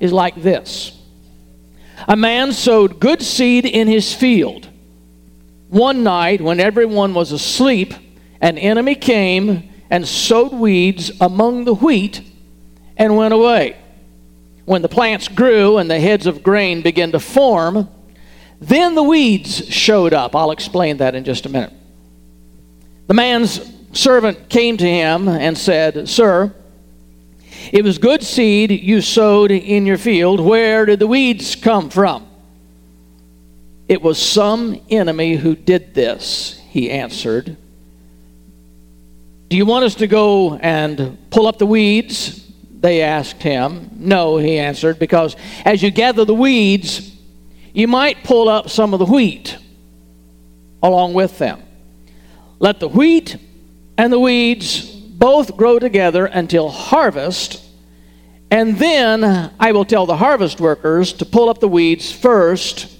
is like this A man sowed good seed in his field. One night, when everyone was asleep, an enemy came and sowed weeds among the wheat and went away. When the plants grew and the heads of grain began to form, then the weeds showed up. I'll explain that in just a minute. The man's servant came to him and said, Sir, it was good seed you sowed in your field. Where did the weeds come from? It was some enemy who did this, he answered. Do you want us to go and pull up the weeds? They asked him. No, he answered, because as you gather the weeds, you might pull up some of the wheat along with them. Let the wheat and the weeds both grow together until harvest, and then I will tell the harvest workers to pull up the weeds first,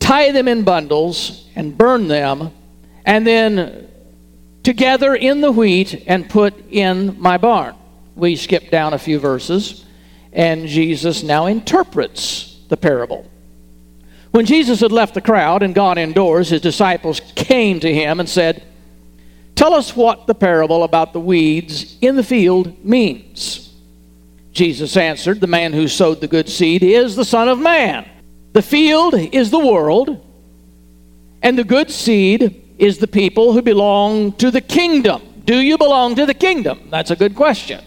tie them in bundles, and burn them, and then together in the wheat and put in my barn we skip down a few verses, and Jesus now interprets the parable. When Jesus had left the crowd and gone indoors, his disciples came to him and said, Tell us what the parable about the weeds in the field means. Jesus answered, The man who sowed the good seed is the Son of Man. The field is the world, and the good seed is the people who belong to the kingdom. Do you belong to the kingdom? That's a good question.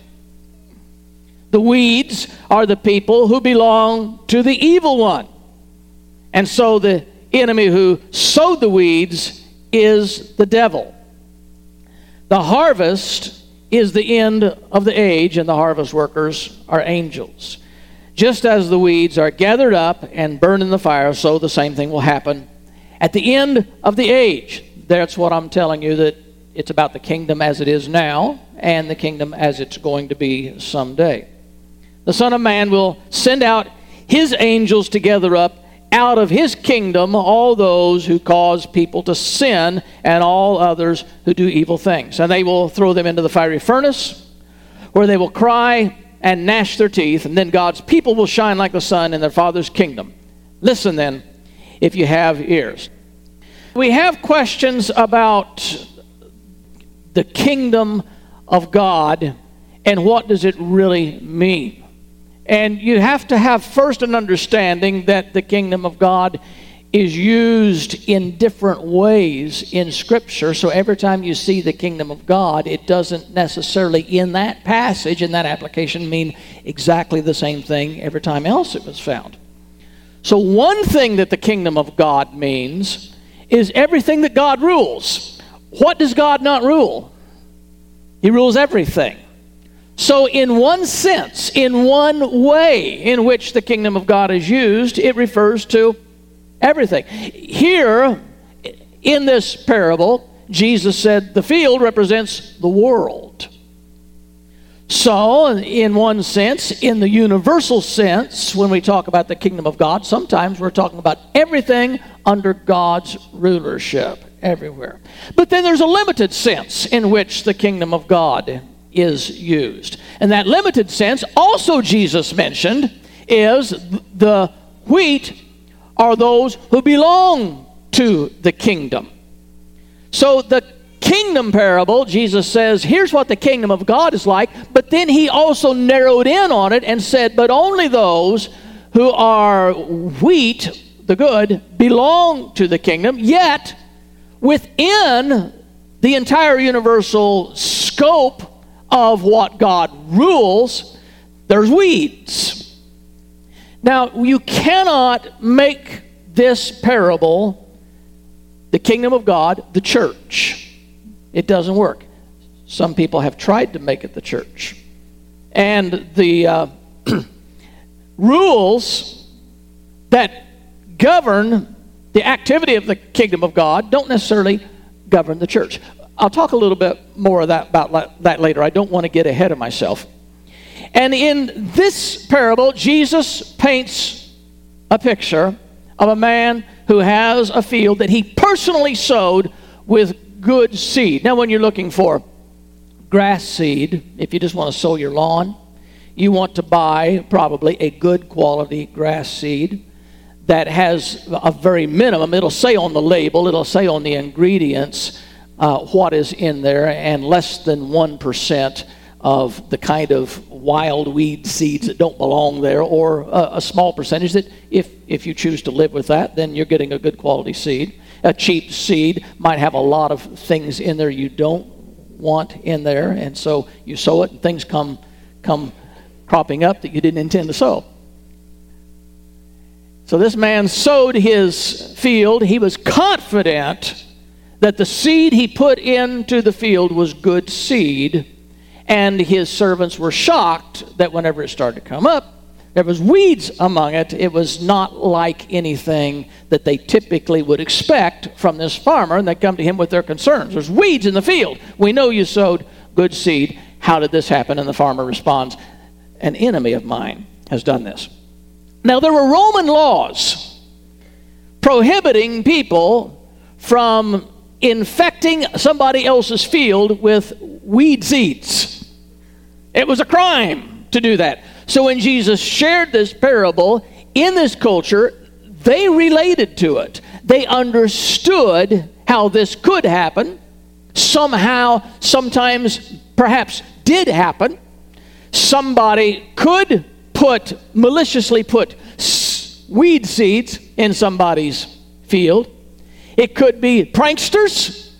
The weeds are the people who belong to the evil one. And so the enemy who sowed the weeds is the devil. The harvest is the end of the age, and the harvest workers are angels. Just as the weeds are gathered up and burned in the fire, so the same thing will happen at the end of the age. That's what I'm telling you that it's about the kingdom as it is now and the kingdom as it's going to be someday the Son of Man will send out his angels to gather up out of his kingdom all those who cause people to sin and all others who do evil things. And they will throw them into the fiery furnace where they will cry and gnash their teeth, and then God's people will shine like the sun in their Father's kingdom. Listen then, if you have ears. We have questions about the kingdom of God and what does it really mean? And you have to have first an understanding that the kingdom of God is used in different ways in Scripture. So every time you see the kingdom of God, it doesn't necessarily, in that passage, in that application, mean exactly the same thing every time else it was found. So, one thing that the kingdom of God means is everything that God rules. What does God not rule? He rules everything. So, in one sense, in one way in which the kingdom of God is used, it refers to everything. Here, in this parable, Jesus said the field represents the world. So, in one sense, in the universal sense, when we talk about the kingdom of God, sometimes we're talking about everything under God's rulership, everywhere. But then there's a limited sense in which the kingdom of God is used. And that limited sense, also Jesus mentioned, is the wheat are those who belong to the kingdom. So the kingdom parable, Jesus says, here's what the kingdom of God is like, but then he also narrowed in on it and said, but only those who are wheat, the good, belong to the kingdom, yet within the entire universal scope of what God rules, there's weeds. Now, you cannot make this parable the kingdom of God the church. It doesn't work. Some people have tried to make it the church. And the uh, rules that govern the activity of the kingdom of God don't necessarily govern the church. I'll talk a little bit more of that, about that later. I don't want to get ahead of myself. And in this parable, Jesus paints a picture of a man who has a field that he personally sowed with good seed. Now, when you're looking for grass seed, if you just want to sow your lawn, you want to buy probably a good quality grass seed that has a very minimum. It'll say on the label, it'll say on the ingredients uh, what is in there, and less than 1% of the kind of wild weed seeds that don't belong there, or a, a, small percentage that, if, if you choose to live with that, then you're getting a good quality seed. A cheap seed might have a lot of things in there you don't want in there, and so you sow it, and things come, come cropping up that you didn't intend to sow. So this man sowed his field. He was confident that the seed he put into the field was good seed, and his servants were shocked that whenever it started to come up, there was weeds among it. It was not like anything that they typically would expect from this farmer, and they come to him with their concerns. There's weeds in the field. We know you sowed good seed. How did this happen? And the farmer responds, An enemy of mine has done this. Now, there were Roman laws prohibiting people from infecting somebody else's field with weed seeds. It was a crime to do that. So when Jesus shared this parable in this culture, they related to it. They understood how this could happen. Somehow, sometimes, perhaps did happen. Somebody could put, maliciously put weed seeds in somebody's field. It could be pranksters,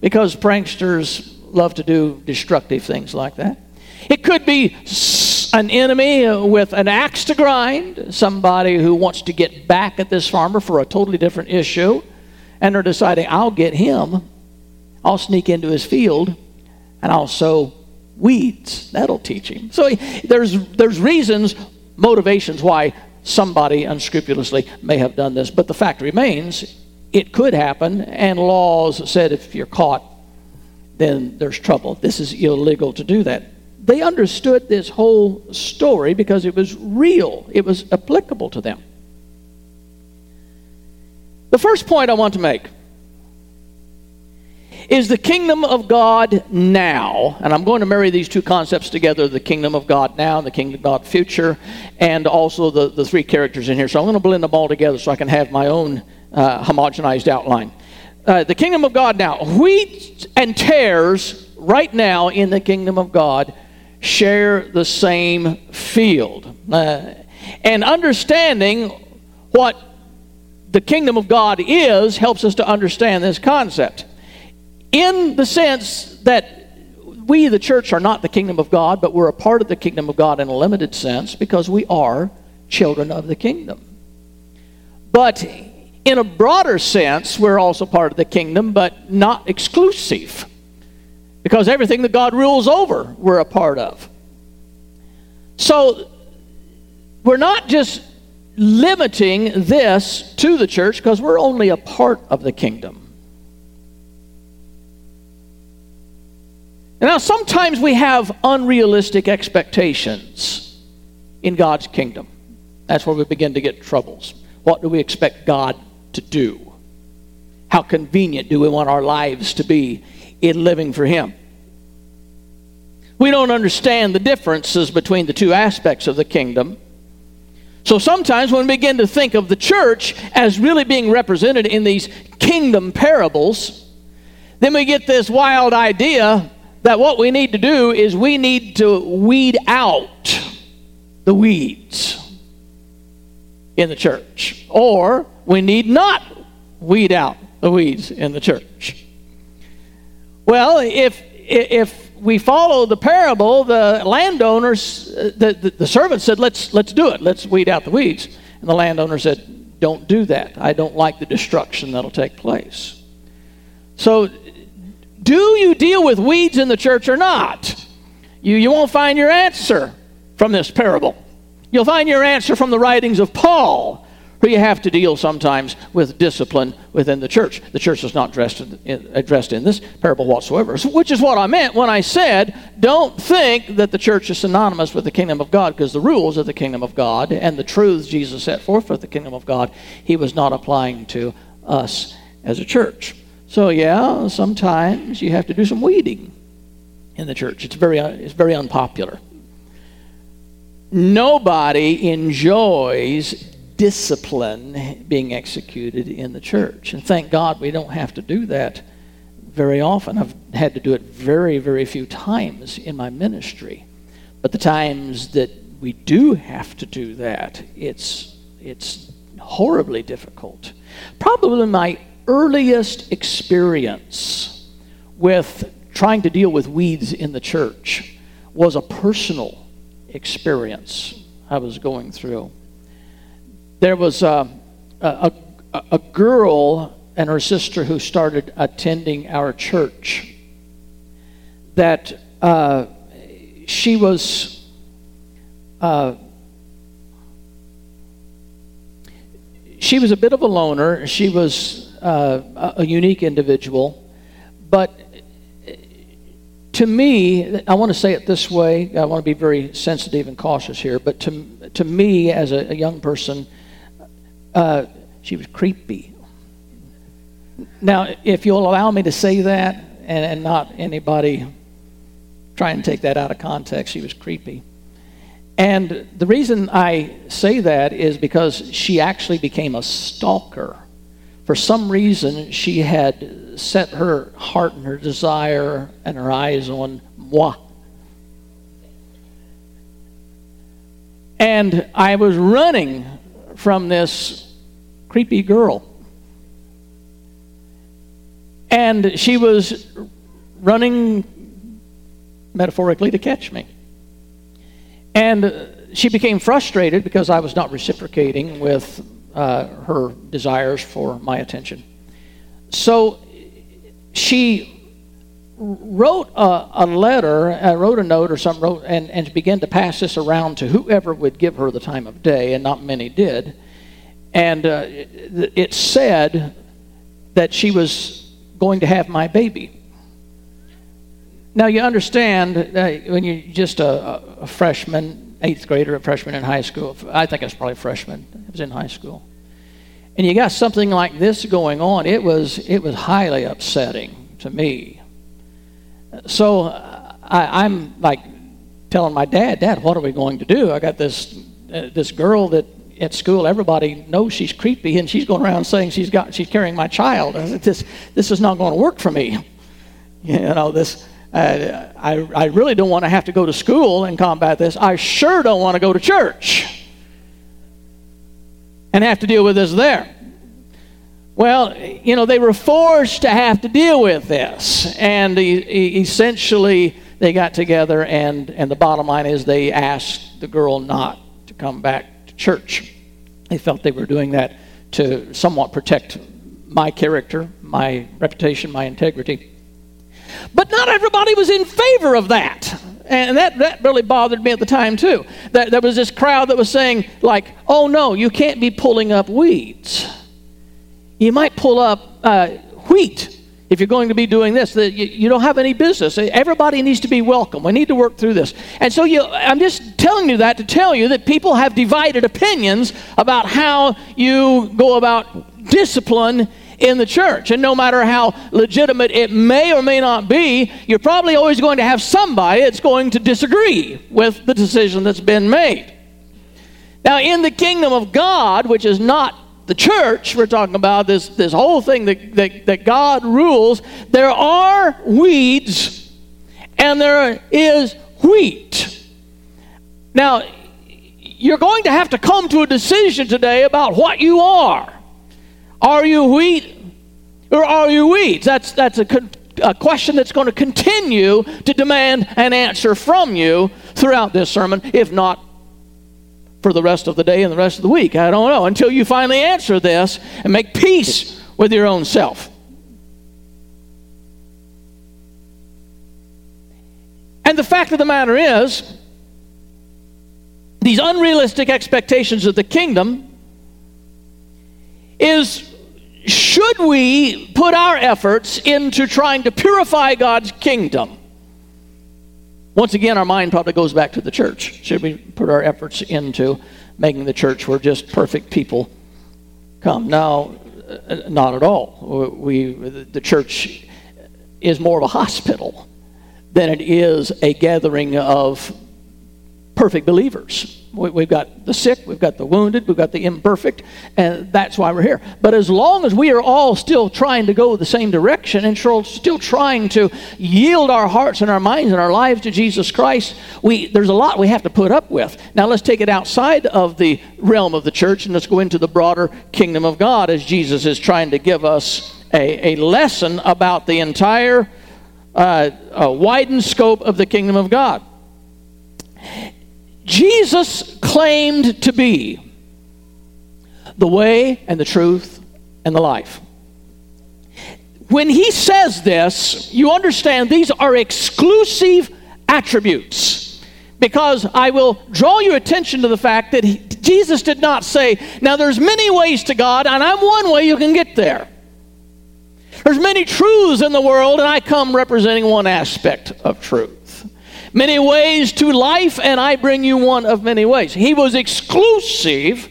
because pranksters love to do destructive things like that. It could be an enemy with an axe to grind, somebody who wants to get back at this farmer for a totally different issue, and they're deciding, I'll get him, I'll sneak into his field, and I'll sow weeds. That'll teach him. So there's, there's reasons, motivations why somebody unscrupulously may have done this, but the fact remains it could happen, and laws said if you're caught, then there's trouble. This is illegal to do that. They understood this whole story because it was real, it was applicable to them. The first point I want to make is the kingdom of God now. And I'm going to marry these two concepts together the kingdom of God now the kingdom of God future, and also the, the three characters in here. So I'm going to blend them all together so I can have my own uh, homogenized outline. Uh, the kingdom of God now. Wheat and tares, right now in the kingdom of God, share the same field. Uh, and understanding what the kingdom of God is helps us to understand this concept. In the sense that we, the church, are not the kingdom of God, but we're a part of the kingdom of God in a limited sense because we are children of the kingdom. But in a broader sense, we're also part of the kingdom, but not exclusive. Because everything that God rules over, we're a part of. So, we're not just limiting this to the church because we're only a part of the kingdom. Now, sometimes we have unrealistic expectations in God's kingdom. That's where we begin to get troubles. What do we expect God to do? How convenient do we want our lives to be in living for Him? We don't understand the differences between the two aspects of the kingdom. So sometimes when we begin to think of the church as really being represented in these kingdom parables, then we get this wild idea that what we need to do is we need to weed out the weeds in the church. Or we need not weed out the weeds in the church. Well, if, if we follow the parable, the landowners, uh, the, the, the servant said, let's, let's do it. Let's weed out the weeds. And the landowner said, don't do that. I don't like the destruction that'll take place. So, do you deal with weeds in the church or not? You, you won't find your answer from this parable. You'll find your answer from the writings of Paul, where you have to deal sometimes with discipline within the church. The church is not addressed in, addressed uh, in this parable whatsoever, which is what I meant when I said, don't think that the church is synonymous with the kingdom of God, because the rules of the kingdom of God and the truths Jesus set forth for the kingdom of God, he was not applying to us as a church. So, yeah, sometimes you have to do some weeding in the church. It's very, uh, it's very unpopular. Nobody enjoys discipline being executed in the church. And thank God we don't have to do that very often. I've had to do it very, very few times in my ministry. But the times that we do have to do that, it's, it's horribly difficult. Probably my earliest experience with trying to deal with weeds in the church was a personal experience I was going through. There was a, a, a, a girl and her sister who started attending our church that uh, she was uh, she was a bit of a loner she was uh, a unique individual but to me, I want to say it this way. I want to be very sensitive and cautious here. But to, to me, as a, a young person, uh, she was creepy. Now, if you'll allow me to say that and, and not anybody try and take that out of context, she was creepy. And the reason I say that is because she actually became a stalker. For some reason, she had set her heart and her desire and her eyes on moi. And I was running from this creepy girl. And she was running metaphorically to catch me. And she became frustrated because I was not reciprocating with uh, her desires for my attention. So she wrote a, a letter, uh, wrote a note or something, wrote, and, and began to pass this around to whoever would give her the time of day, and not many did. And uh, it, said that she was going to have my baby. Now, you understand uh, when you're just a, a, freshman, eighth grader, a freshman in high school, I think I was probably a freshman, I was in high school, and you got something like this going on, it was, it was highly upsetting to me. So I, am like telling my dad, Dad, what are we going to do? I got this, uh, this girl that at school everybody knows she's creepy and she's going around saying she's got she's carrying my child. I said, this this is not going to work for me. You know this. Uh, I I really don't want to have to go to school and combat this. I sure don't want to go to church and have to deal with this there. Well, you know, they were forced to have to deal with this. And essentially, they got together, and, and the bottom line is they asked the girl not to come back to church. They felt they were doing that to somewhat protect my character, my reputation, my integrity. But not everybody was in favor of that. And that, that really bothered me at the time, too. That there was this crowd that was saying, like, oh no, you can't be pulling up weeds you might pull up uh, wheat if you're going to be doing this. You, you don't have any business. Everybody needs to be welcome. We need to work through this. And so you, I'm just telling you that to tell you that people have divided opinions about how you go about discipline in the church. And no matter how legitimate it may or may not be, you're probably always going to have somebody that's going to disagree with the decision that's been made. Now, in the kingdom of God, which is not the church, we're talking about this, this whole thing that, that, that God rules, there are weeds and there is wheat. Now, you're going to have to come to a decision today about what you are. Are you wheat or are you weeds? That's, that's a, a question that's going to continue to demand an answer from you throughout this sermon, if not for the rest of the day and the rest of the week. I don't know. Until you finally answer this and make peace with your own self. And the fact of the matter is, these unrealistic expectations of the kingdom is should we put our efforts into trying to purify God's kingdom? Once again, our mind probably goes back to the church. Should we put our efforts into making the church where just perfect people come? No, uh, not at all. We, the church is more of a hospital than it is a gathering of perfect believers. We've got the sick, we've got the wounded, we've got the imperfect, and that's why we're here. But as long as we are all still trying to go the same direction and still trying to yield our hearts and our minds and our lives to Jesus Christ, we, there's a lot we have to put up with. Now let's take it outside of the realm of the church and let's go into the broader kingdom of God as Jesus is trying to give us a, a lesson about the entire uh, uh, widened scope of the kingdom of God. Jesus claimed to be the way and the truth and the life. When he says this, you understand these are exclusive attributes. Because I will draw your attention to the fact that he, Jesus did not say, Now there's many ways to God, and I'm one way you can get there. There's many truths in the world, and I come representing one aspect of truth many ways to life, and I bring you one of many ways. He was exclusive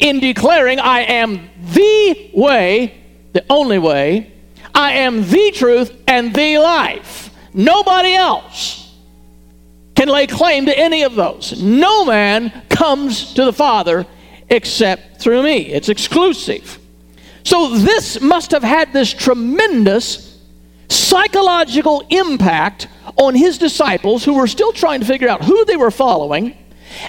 in declaring, I am the way, the only way, I am the truth and the life. Nobody else can lay claim to any of those. No man comes to the Father except through me. It's exclusive. So this must have had this tremendous psychological impact on his disciples who were still trying to figure out who they were following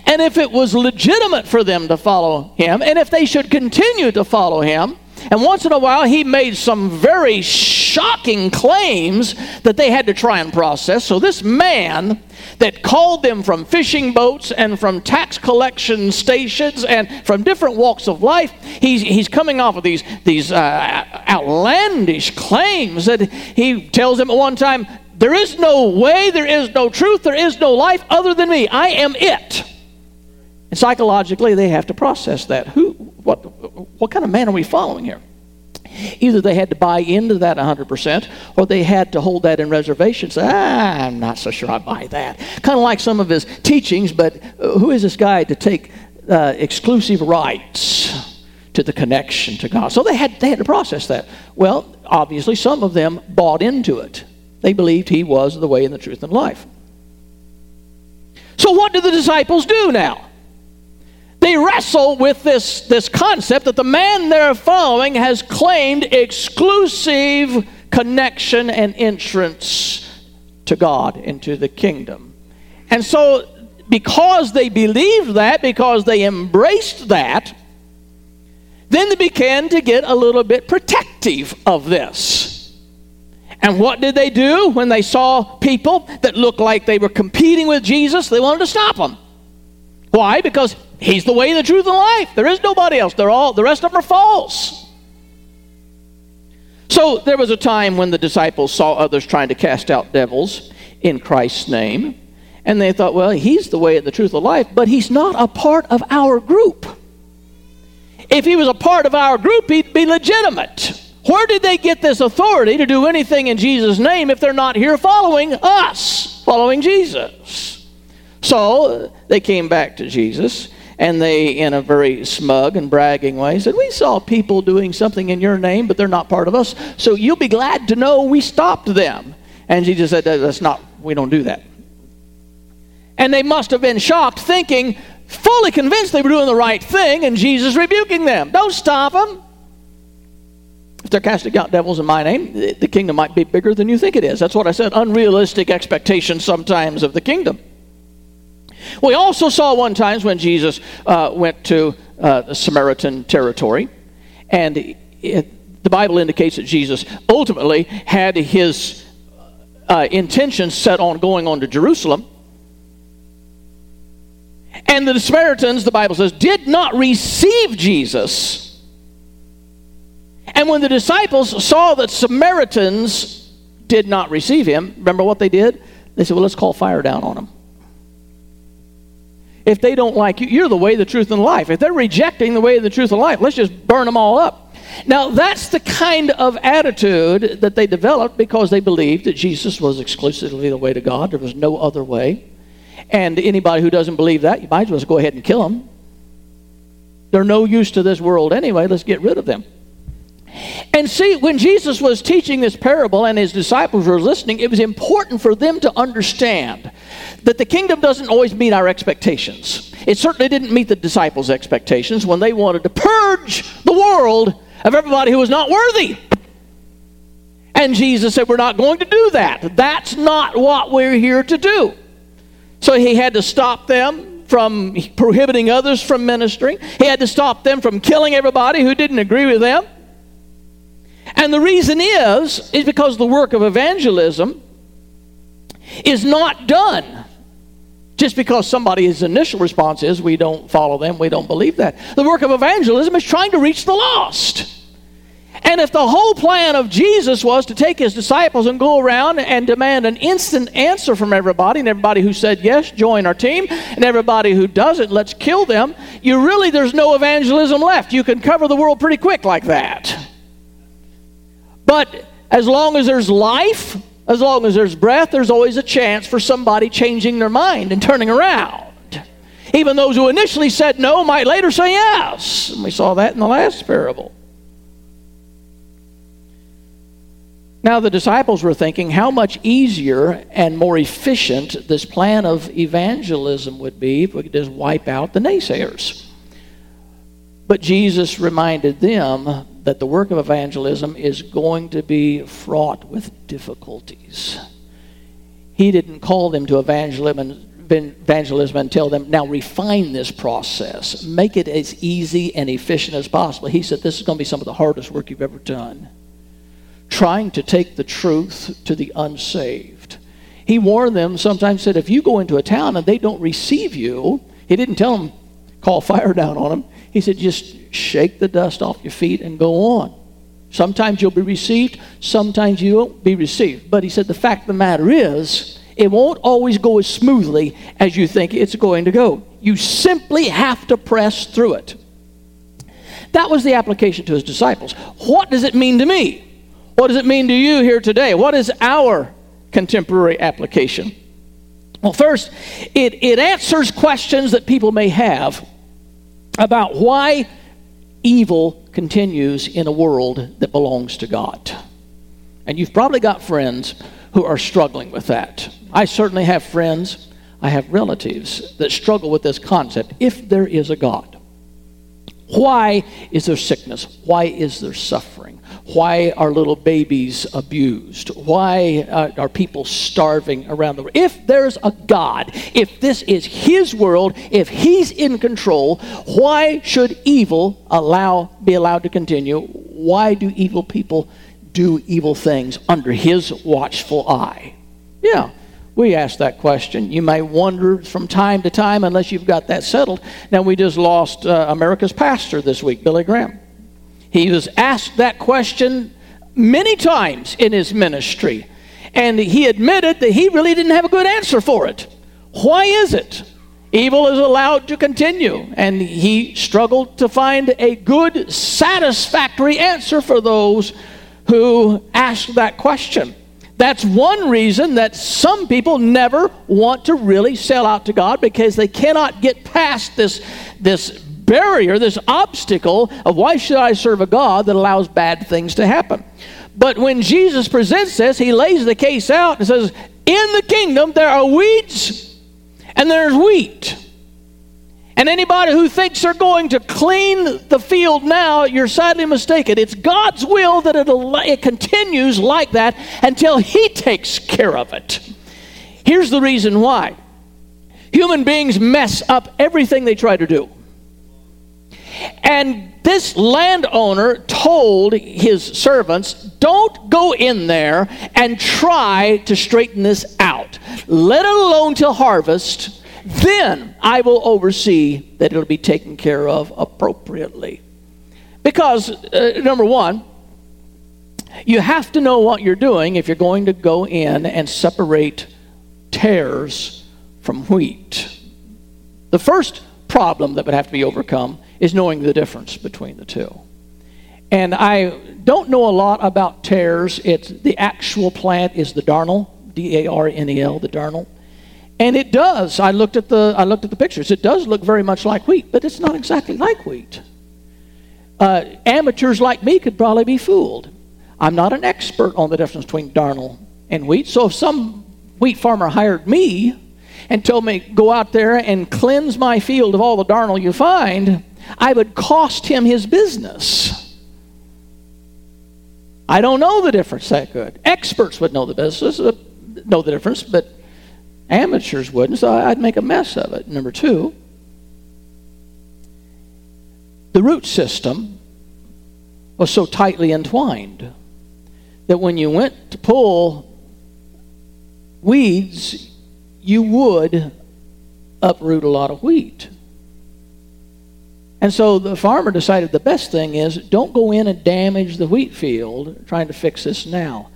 and if it was legitimate for them to follow him and if they should continue to follow him. And once in a while, he made some very shocking claims that they had to try and process. So, this man that called them from fishing boats and from tax collection stations and from different walks of life, he's, he's coming off of these, these uh, outlandish claims that he tells them at one time, there is no way, there is no truth, there is no life other than me. I am it. And psychologically, they have to process that. Who, what, what kind of man are we following here? Either they had to buy into that 100%, or they had to hold that in reservation. Say, ah, I'm not so sure I buy that. Kind of like some of his teachings, but uh, who is this guy to take uh, exclusive rights to the connection to God? So they had, they had to process that. Well, obviously, some of them bought into it. They believed he was the way and the truth and life. So, what do the disciples do now? They wrestle with this, this concept that the man they're following has claimed exclusive connection and entrance to God into the kingdom. And so, because they believed that, because they embraced that, then they began to get a little bit protective of this. And what did they do when they saw people that looked like they were competing with Jesus? They wanted to stop them. Why? Because he's the way, the truth, and life. There is nobody else. They're all the rest of them are false. So there was a time when the disciples saw others trying to cast out devils in Christ's name, and they thought, well, he's the way, and the truth, and life, but he's not a part of our group. If he was a part of our group, he'd be legitimate. Where did they get this authority to do anything in Jesus' name if they're not here following us, following Jesus? So they came back to Jesus and they, in a very smug and bragging way, said, We saw people doing something in your name, but they're not part of us. So you'll be glad to know we stopped them. And Jesus said, That's not, we don't do that. And they must have been shocked, thinking, fully convinced they were doing the right thing, and Jesus rebuking them. Don't stop them. If they're casting out devils in my name, the kingdom might be bigger than you think it is. That's what I said. Unrealistic expectations sometimes of the kingdom. We also saw one time when Jesus uh, went to uh, Samaritan territory, and it, the Bible indicates that Jesus ultimately had his uh, intentions set on going on to Jerusalem. And the Samaritans, the Bible says, did not receive Jesus and when the disciples saw that Samaritans did not receive him, remember what they did? They said, well, let's call fire down on them. If they don't like you, you're the way, the truth, and life. If they're rejecting the way, the truth, and life, let's just burn them all up. Now, that's the kind of attitude that they developed because they believed that Jesus was exclusively the way to God. There was no other way. And anybody who doesn't believe that, you might as well go ahead and kill them. They're no use to this world anyway. Let's get rid of them. And see, when Jesus was teaching this parable and his disciples were listening, it was important for them to understand that the kingdom doesn't always meet our expectations. It certainly didn't meet the disciples' expectations when they wanted to purge the world of everybody who was not worthy. And Jesus said, We're not going to do that. That's not what we're here to do. So he had to stop them from prohibiting others from ministering. He had to stop them from killing everybody who didn't agree with them. And the reason is, is because the work of evangelism is not done just because somebody's initial response is, we don't follow them, we don't believe that. The work of evangelism is trying to reach the lost. And if the whole plan of Jesus was to take his disciples and go around and demand an instant answer from everybody, and everybody who said yes, join our team, and everybody who doesn't, let's kill them, you really, there's no evangelism left. You can cover the world pretty quick like that. But as long as there's life, as long as there's breath, there's always a chance for somebody changing their mind and turning around. Even those who initially said no might later say yes. And we saw that in the last parable. Now, the disciples were thinking how much easier and more efficient this plan of evangelism would be if we could just wipe out the naysayers. But Jesus reminded them that the work of evangelism is going to be fraught with difficulties. He didn't call them to evangelism, evangelism and tell them, now refine this process, make it as easy and efficient as possible. He said, this is going to be some of the hardest work you've ever done. Trying to take the truth to the unsaved. He warned them, sometimes said, if you go into a town and they don't receive you, he didn't tell them, call fire down on them. He said, just shake the dust off your feet and go on. Sometimes you'll be received, sometimes you won't be received. But he said, the fact of the matter is, it won't always go as smoothly as you think it's going to go. You simply have to press through it. That was the application to his disciples. What does it mean to me? What does it mean to you here today? What is our contemporary application? Well, first, it, it answers questions that people may have about why evil continues in a world that belongs to God. And you've probably got friends who are struggling with that. I certainly have friends, I have relatives that struggle with this concept if there is a God. Why is there sickness? Why is there suffering? Why are little babies abused? Why uh, are people starving around the world? If there's a God, if this is His world, if He's in control, why should evil allow be allowed to continue? Why do evil people do evil things under His watchful eye? Yeah, we ask that question. You may wonder from time to time, unless you've got that settled. Now, we just lost uh, America's pastor this week, Billy Graham. He was asked that question many times in his ministry, and he admitted that he really didn't have a good answer for it. Why is it evil is allowed to continue? And he struggled to find a good, satisfactory answer for those who asked that question. That's one reason that some people never want to really sell out to God because they cannot get past this, this barrier, this obstacle of why should I serve a God that allows bad things to happen. But when Jesus presents this, he lays the case out and says, In the kingdom there are weeds and there's wheat. And anybody who thinks they're going to clean the field now, you're sadly mistaken. It's God's will that it continues like that until He takes care of it. Here's the reason why human beings mess up everything they try to do. And this landowner told his servants, Don't go in there and try to straighten this out. Let it alone till harvest. Then I will oversee that it'll be taken care of appropriately. Because, uh, number one, you have to know what you're doing if you're going to go in and separate tares from wheat. The first problem that would have to be overcome is knowing the difference between the two. And I don't know a lot about tares. It's the actual plant is the darnel, D A R N E L, the darnel. And it does. I looked at the I looked at the pictures. It does look very much like wheat, but it's not exactly like wheat. Uh, amateurs like me could probably be fooled. I'm not an expert on the difference between darnel and wheat. So if some wheat farmer hired me and told me go out there and cleanse my field of all the darnel you find, I would cost him his business. I don't know the difference that good. Experts would know the business, uh, know the difference, but amateurs wouldn't, so I'd make a mess of it. Number two, the root system was so tightly entwined that when you went to pull weeds, you would uproot a lot of wheat. And so the farmer decided the best thing is don't go in and damage the wheat field trying to fix this now.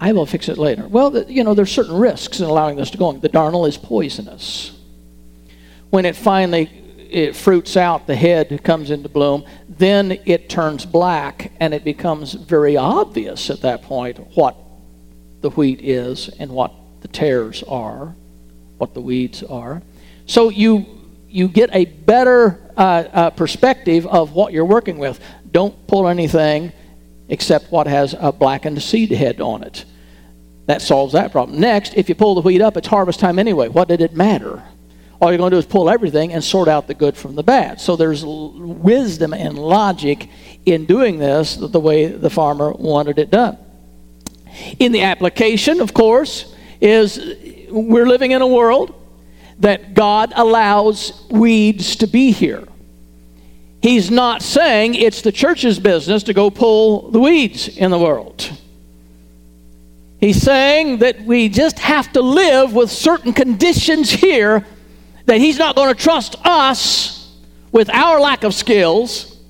I will fix it later. Well, you know, there's certain risks in allowing this to go on. The darnel is poisonous. When it finally it fruits out, the head comes into bloom, then it turns black and it becomes very obvious at that point what the wheat is and what the tares are, what the weeds are. So you you get a better uh, uh, perspective of what you're working with. Don't pull anything except what has a blackened seed head on it. That solves that problem. Next, if you pull the wheat up, it's harvest time anyway. What did it matter? All you're going to do is pull everything and sort out the good from the bad. So there's wisdom and logic in doing this the way the farmer wanted it done. In the application, of course, is we're living in a world that God allows weeds to be here. He's not saying it's the church's business to go pull the weeds in the world. He's saying that we just have to live with certain conditions here that He's not going to trust us with our lack of skills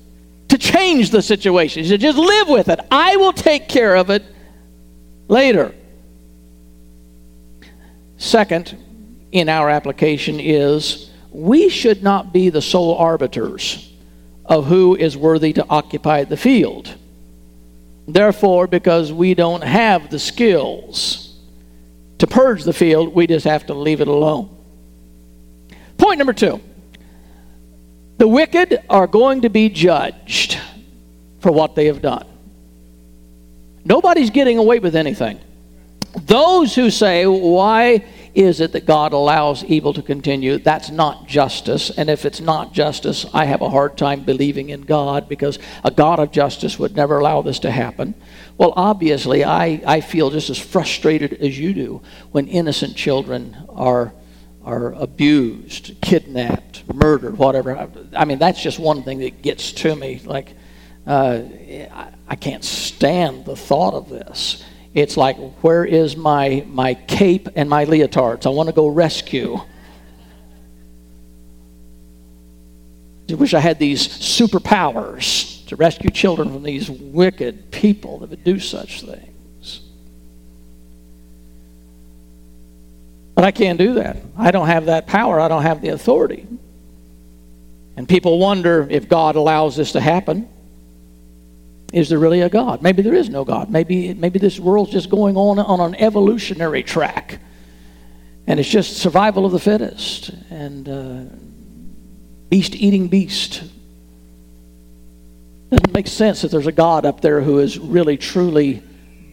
to change the situation. He said, just live with it. I will take care of it later. Second, in our application is we should not be the sole arbiters of who is worthy to occupy the field. Therefore, because we don't have the skills to purge the field, we just have to leave it alone. Point number two the wicked are going to be judged for what they have done. Nobody's getting away with anything. Those who say, Why is it that God allows evil to continue? That's not justice. And if it's not justice, I have a hard time believing in God because a God of justice would never allow this to happen. Well, obviously, I, I feel just as frustrated as you do when innocent children are, are abused, kidnapped, murdered, whatever. I mean, that's just one thing that gets to me. Like, uh, I, I can't stand the thought of this. It's like, where is my, my cape and my leotards? I want to go rescue. I wish I had these superpowers to rescue children from these wicked people that would do such things. But I can't do that. I don't have that power. I don't have the authority. And people wonder if God allows this to happen. Is there really a God? Maybe there is no God. Maybe, maybe this world's just going on on an evolutionary track. And it's just survival of the fittest and uh, beast eating beast. Doesn't make sense that there's a God up there who is really, truly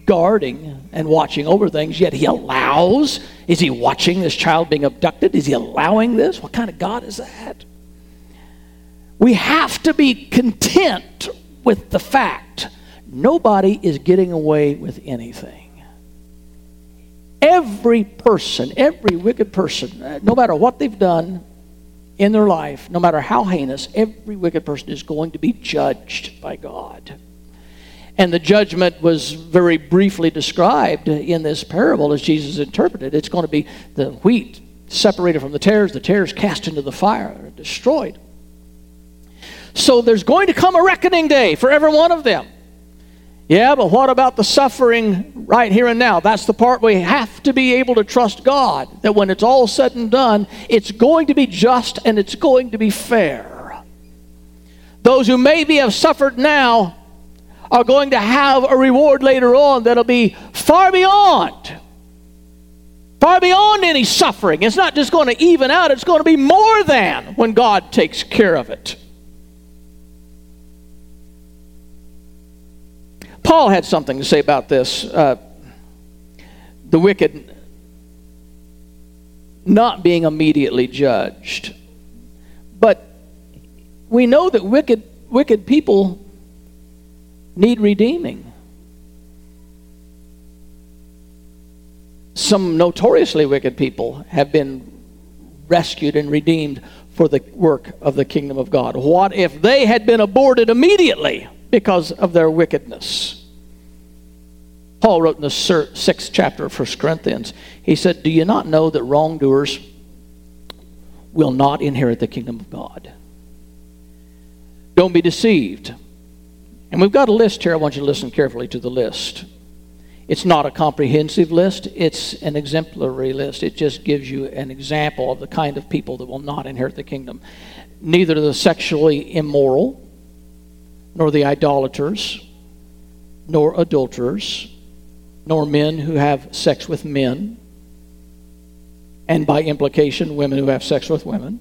guarding and watching over things, yet he allows. Is he watching this child being abducted? Is he allowing this? What kind of God is that? We have to be content with the fact nobody is getting away with anything. Every person, every wicked person, uh, no matter what they've done in their life, no matter how heinous, every wicked person is going to be judged by God. And the judgment was very briefly described in this parable as Jesus interpreted. It's going to be the wheat separated from the tares, the tares cast into the fire, destroyed. So there's going to come a reckoning day for every one of them. Yeah, but what about the suffering right here and now? That's the part we have to be able to trust God. That when it's all said and done, it's going to be just and it's going to be fair. Those who maybe have suffered now are going to have a reward later on that'll be far beyond, far beyond any suffering. It's not just going to even out, it's going to be more than when God takes care of it. Paul had something to say about this. Uh, the wicked not being immediately judged. But we know that wicked, wicked people need redeeming. Some notoriously wicked people have been rescued and redeemed for the work of the kingdom of God. What if they had been aborted immediately because of their wickedness? Paul wrote in the sixth chapter of 1 Corinthians, he said, Do you not know that wrongdoers will not inherit the kingdom of God? Don't be deceived. And we've got a list here. I want you to listen carefully to the list. It's not a comprehensive list, it's an exemplary list. It just gives you an example of the kind of people that will not inherit the kingdom. Neither the sexually immoral, nor the idolaters, nor adulterers nor men who have sex with men, and by implication, women who have sex with women,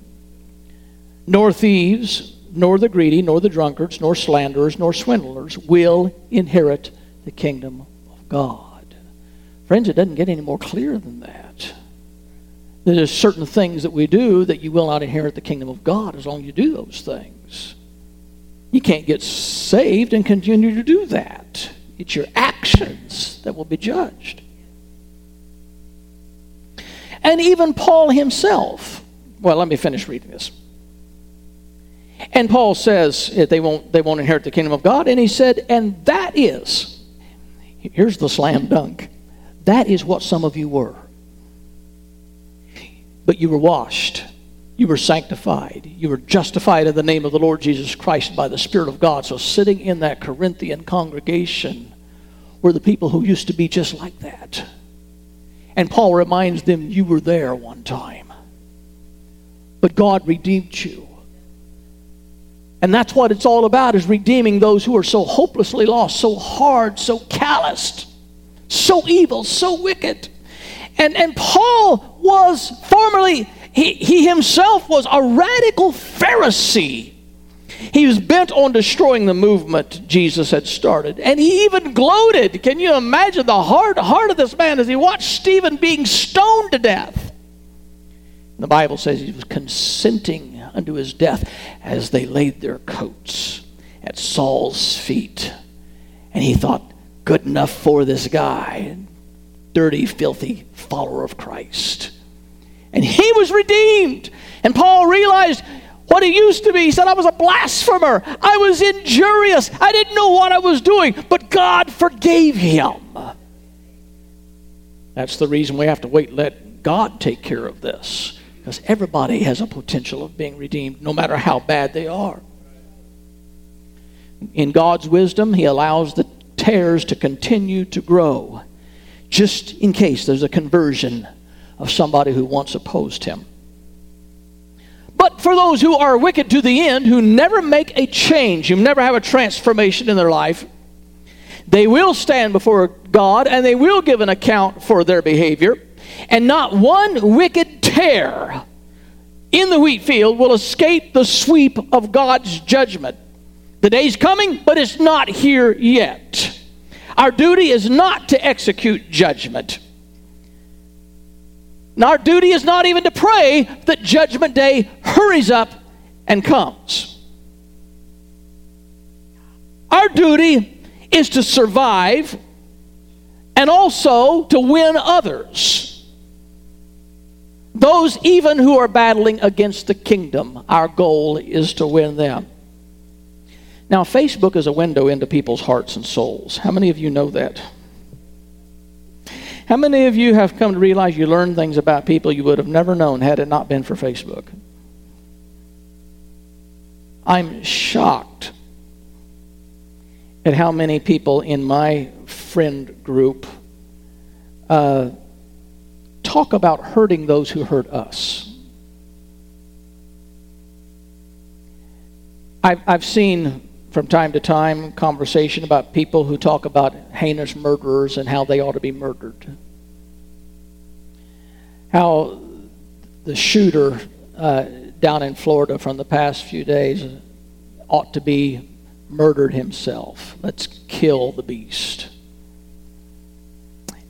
nor thieves, nor the greedy, nor the drunkards, nor slanderers, nor swindlers will inherit the kingdom of God. Friends, it doesn't get any more clear than that. There's certain things that we do that you will not inherit the kingdom of God as long as you do those things. You can't get saved and continue to do that. It's your actions that will be judged. And even Paul himself, well, let me finish reading this. And Paul says eh, they won't, they won't inherit the kingdom of God. And he said, and that is, here's the slam dunk, that is what some of you were. But you were washed you were sanctified. You were justified in the name of the Lord Jesus Christ by the Spirit of God. So, sitting in that Corinthian congregation were the people who used to be just like that. And Paul reminds them, You were there one time. But God redeemed you. And that's what it's all about is redeeming those who are so hopelessly lost, so hard, so calloused, so evil, so wicked. And, and Paul was formerly he, he himself was a radical Pharisee. He was bent on destroying the movement Jesus had started. And he even gloated. Can you imagine the hard heart of this man as he watched Stephen being stoned to death? The Bible says he was consenting unto his death as they laid their coats at Saul's feet. And he thought, good enough for this guy, dirty, filthy follower of Christ and he was redeemed. And Paul realized what he used to be. He said, I was a blasphemer. I was injurious. I didn't know what I was doing, but God forgave him. That's the reason we have to wait let God take care of this. Because everybody has a potential of being redeemed, no matter how bad they are. In God's wisdom, He allows the tares to continue to grow just in case there's a conversion of somebody who once opposed him. For those who are wicked to the end, who never make a change, who never have a transformation in their life, they will stand before God and they will give an account for their behavior. And not one wicked tare in the wheat field will escape the sweep of God's judgment. The day's coming, but it's not here yet. Our duty is not to execute judgment. And our duty is not even to pray that Judgment Day hurries up and comes. Our duty is to survive and also to win others. Those even who are battling against the kingdom, our goal is to win them. Now, Facebook is a window into people's hearts and souls. How many of you know that? How many of you have come to realize you learned things about people you would have never known had it not been for Facebook? I'm shocked at how many people in my friend group uh, talk about hurting those who hurt us. I've, I've seen from time to time conversation about people who talk about heinous murderers and how they ought to be murdered. How the shooter uh, down in Florida from the past few days ought to be murdered himself. Let's kill the beast.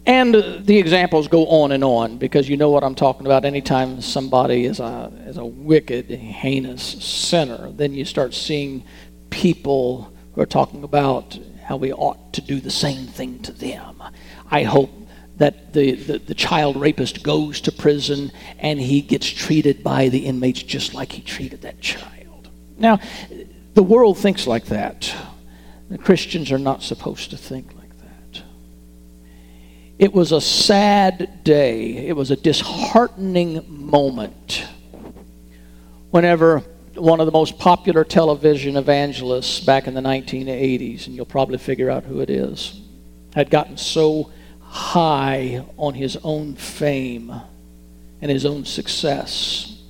And the examples go on and on because you know what I'm talking about. Anytime somebody is a, is a wicked, heinous sinner, then you start seeing people who are talking about how we ought to do the same thing to them. I hope that the, the, the, child rapist goes to prison and he gets treated by the inmates just like he treated that child. Now, the world thinks like that. The Christians are not supposed to think like that. it was a sad day. It was a disheartening moment whenever one of the most popular television evangelists back in the 1980s, and you'll probably figure out who it is, had gotten so high on his own fame and his own success,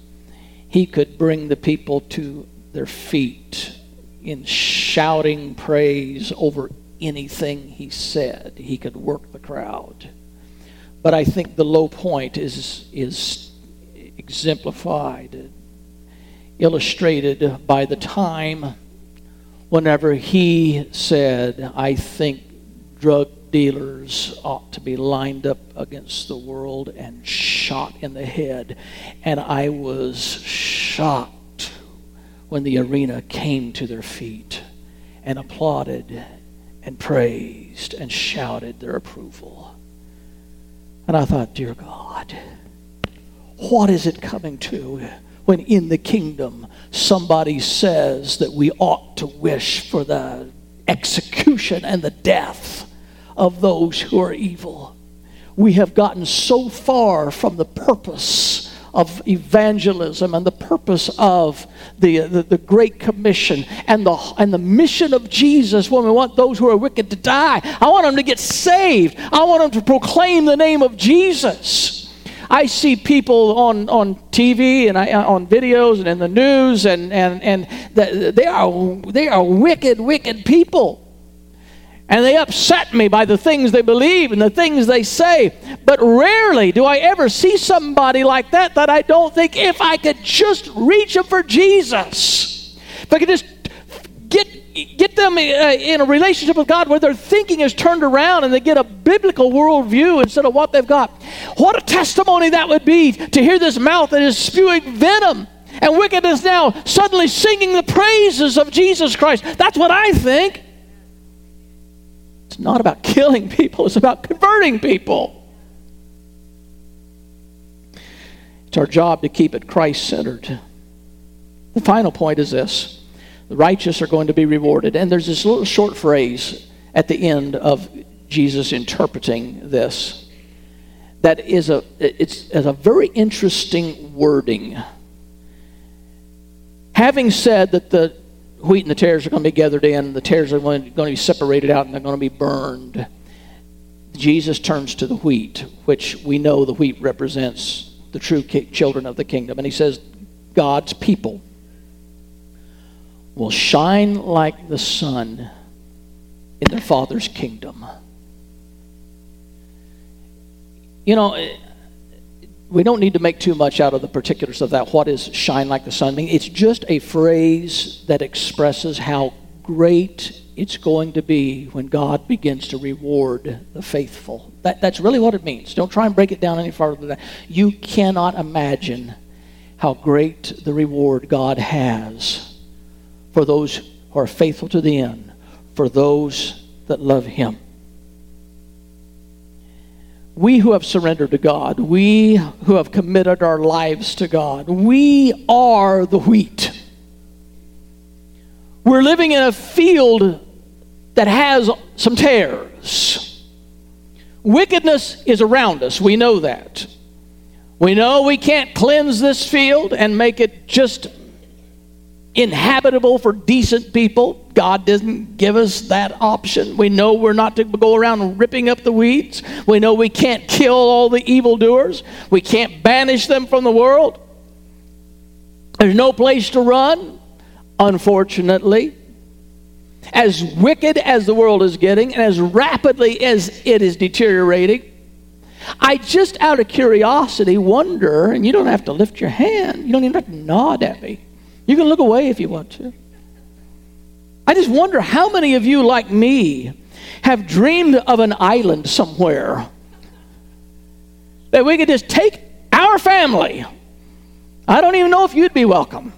he could bring the people to their feet in shouting praise over anything he said. He could work the crowd. But I think the low point is, is exemplified, illustrated by the time whenever he said, I think drug dealers ought to be lined up against the world and shot in the head. And I was shocked when the arena came to their feet and applauded and praised and shouted their approval. And I thought, dear God, what is it coming to when in the kingdom somebody says that we ought to wish for the execution and the death of those who are evil? We have gotten so far from the purpose of evangelism and the purpose of the, the, the, Great Commission and the, and the mission of Jesus when we want those who are wicked to die. I want them to get saved. I want them to proclaim the name of Jesus. I see people on, on TV and I, uh, on videos and in the news, and, and, and they, are, they are wicked, wicked people and they upset me by the things they believe and the things they say. But rarely do I ever see somebody like that that I don't think if I could just reach them for Jesus, if I could just get them uh, in a relationship with God where their thinking is turned around and they get a biblical worldview instead of what they've got. What a testimony that would be to hear this mouth that is spewing venom and wickedness now suddenly singing the praises of Jesus Christ. That's what I think It's not about killing people, it's about converting people. It's our job to keep it Christ centered. The final point is this the righteous are going to be rewarded. And there's this little short phrase at the end of Jesus interpreting this that is a it's, a very interesting wording having said that the wheat and the tares are going to be gathered in, the tares are going to be separated out, and they're going to be burned. Jesus turns to the wheat, which we know the wheat represents the true children of the kingdom. And he says, God's people will shine like the sun in their Father's kingdom. You know, we don't need to make too much out of the particulars of that. What is shine like the sun? Mean, it's just a phrase that expresses how great it's going to be when God begins to reward the faithful. That, that's really what it means. Don't try and break it down any farther than that. You cannot imagine how great the reward God has for those who are faithful to the end, for those that love Him we who have surrendered to God, we who have committed our lives to God, we are the wheat. We're living in a field that has some tares. Wickedness is around us. We know that. We know we can't cleanse this field and make it just inhabitable for decent people. God didn't give us that option. We know we're not to go around ripping up the weeds. We know we can't kill all the evildoers. We can't banish them from the world. There's no place to run, unfortunately. As wicked as the world is getting and as rapidly as it is deteriorating, I just out of curiosity wonder, and you don't have to lift your hand, you don't even have to nod at me. You can look away if you want to. I just wonder how many of you, like me, have dreamed of an island somewhere that we could just take our family. I don't even know if you'd be welcome.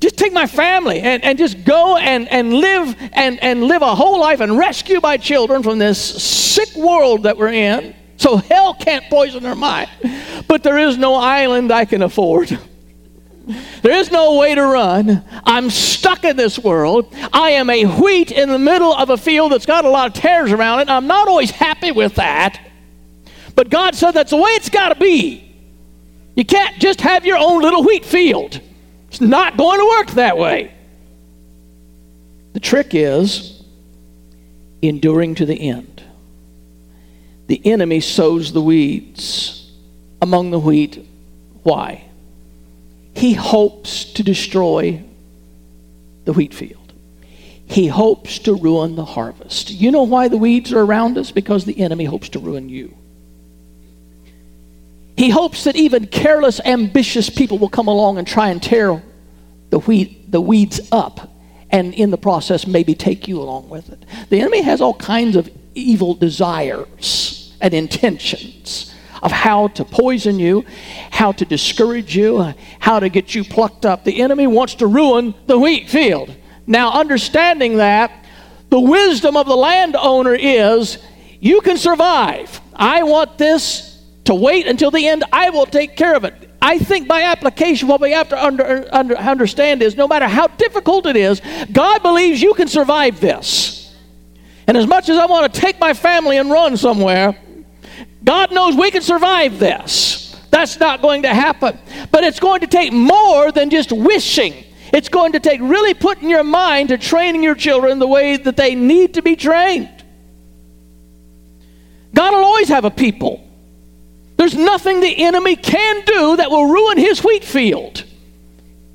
just take my family and, and just go and, and live and, and live a whole life and rescue my children from this sick world that we're in so hell can't poison their mind. But there is no island i can afford. There is no way to run. I'm stuck in this world. I am a wheat in the middle of a field that's got a lot of tares around it. I'm not always happy with that. But god said that's the way it's got to be. You can't just have your own little wheat field. It's not going to work that way. The trick is enduring to the end. The enemy sows the weeds among the wheat. Why? He hopes to destroy the wheat field. He hopes to ruin the harvest. You know why the weeds are around us? Because the enemy hopes to ruin you. He hopes that even careless, ambitious people will come along and try and tear the, wheat, the weeds up and in the process maybe take you along with it. The enemy has all kinds of evil desires and intentions of how to poison you, how to discourage you, how to get you plucked up. The enemy wants to ruin the wheat field. Now, understanding that, the wisdom of the landowner is you can survive. I want this to wait until the end, I will take care of it. I think by application, what we have to under, under, understand is no matter how difficult it is, God believes you can survive this. And as much as I want to take my family and run somewhere, God knows we can survive this. That's not going to happen. But it's going to take more than just wishing. It's going to take really putting your mind to training your children the way that they need to be trained. God will always have a people there's nothing the enemy can do that will ruin his wheat field.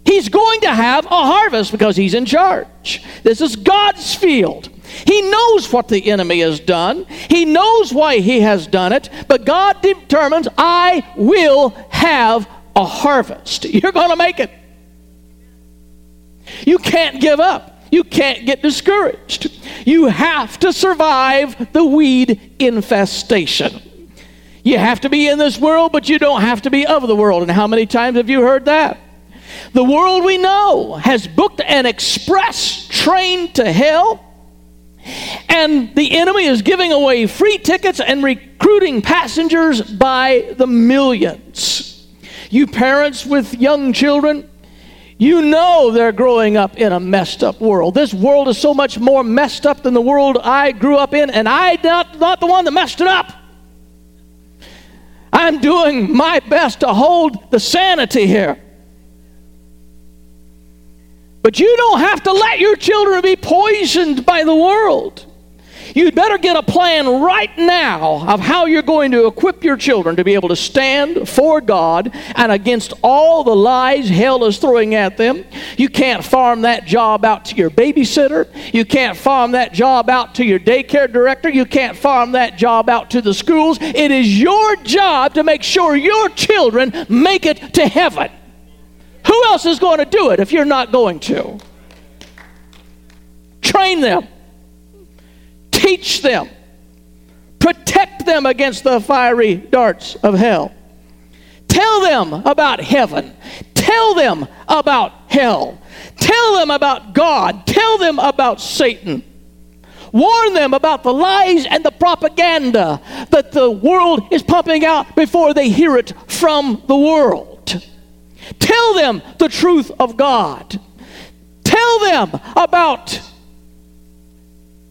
He's going to have a harvest because he's in charge. This is God's field. He knows what the enemy has done. He knows why he has done it, but God determines, I will have a harvest. You're going to make it. You can't give up. You can't get discouraged. You have to survive the weed infestation. You have to be in this world, but you don't have to be of the world. And how many times have you heard that? The world we know has booked an express train to hell, and the enemy is giving away free tickets and recruiting passengers by the millions. You parents with young children, you know they're growing up in a messed up world. This world is so much more messed up than the world I grew up in, and I not, not the one that messed it up. I'm doing my best to hold the sanity here. But you don't have to let your children be poisoned by the world. You'd better get a plan right now of how you're going to equip your children to be able to stand for God and against all the lies hell is throwing at them. You can't farm that job out to your babysitter. You can't farm that job out to your daycare director. You can't farm that job out to the schools. It is your job to make sure your children make it to heaven. Who else is going to do it if you're not going to? Train them Teach them. Protect them against the fiery darts of hell. Tell them about heaven. Tell them about hell. Tell them about God. Tell them about Satan. Warn them about the lies and the propaganda that the world is pumping out before they hear it from the world. Tell them the truth of God. Tell them about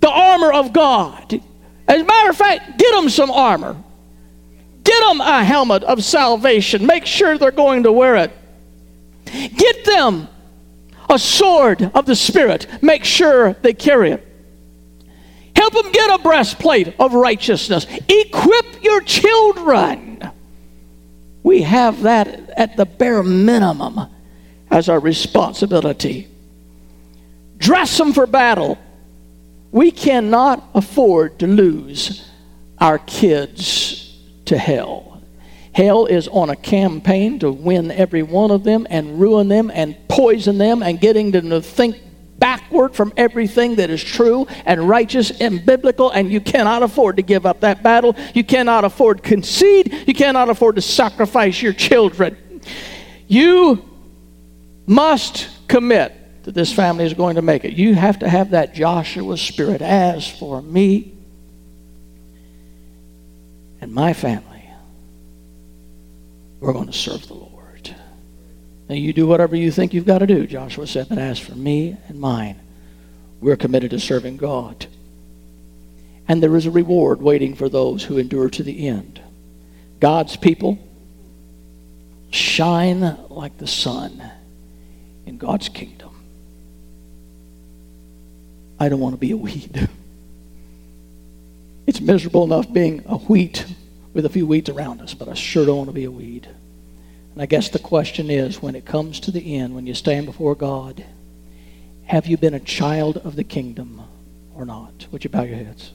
the armor of God. As a matter of fact, get them some armor. Get them a helmet of salvation. Make sure they're going to wear it. Get them a sword of the Spirit. Make sure they carry it. Help them get a breastplate of righteousness. Equip your children. We have that at the bare minimum as our responsibility. Dress them for battle. We cannot afford to lose our kids to hell. Hell is on a campaign to win every one of them and ruin them and poison them and getting them to think backward from everything that is true and righteous and biblical, and you cannot afford to give up that battle. You cannot afford to concede. You cannot afford to sacrifice your children. You must commit that this family is going to make it. You have to have that Joshua spirit. As for me and my family, we're going to serve the Lord. Now, you do whatever you think you've got to do, Joshua said, but as for me and mine, we're committed to serving God. And there is a reward waiting for those who endure to the end. God's people shine like the sun in God's kingdom. I don't want to be a weed. It's miserable enough being a wheat with a few weeds around us, but I sure don't want to be a weed. And I guess the question is when it comes to the end, when you stand before God, have you been a child of the kingdom or not? Would you bow your heads?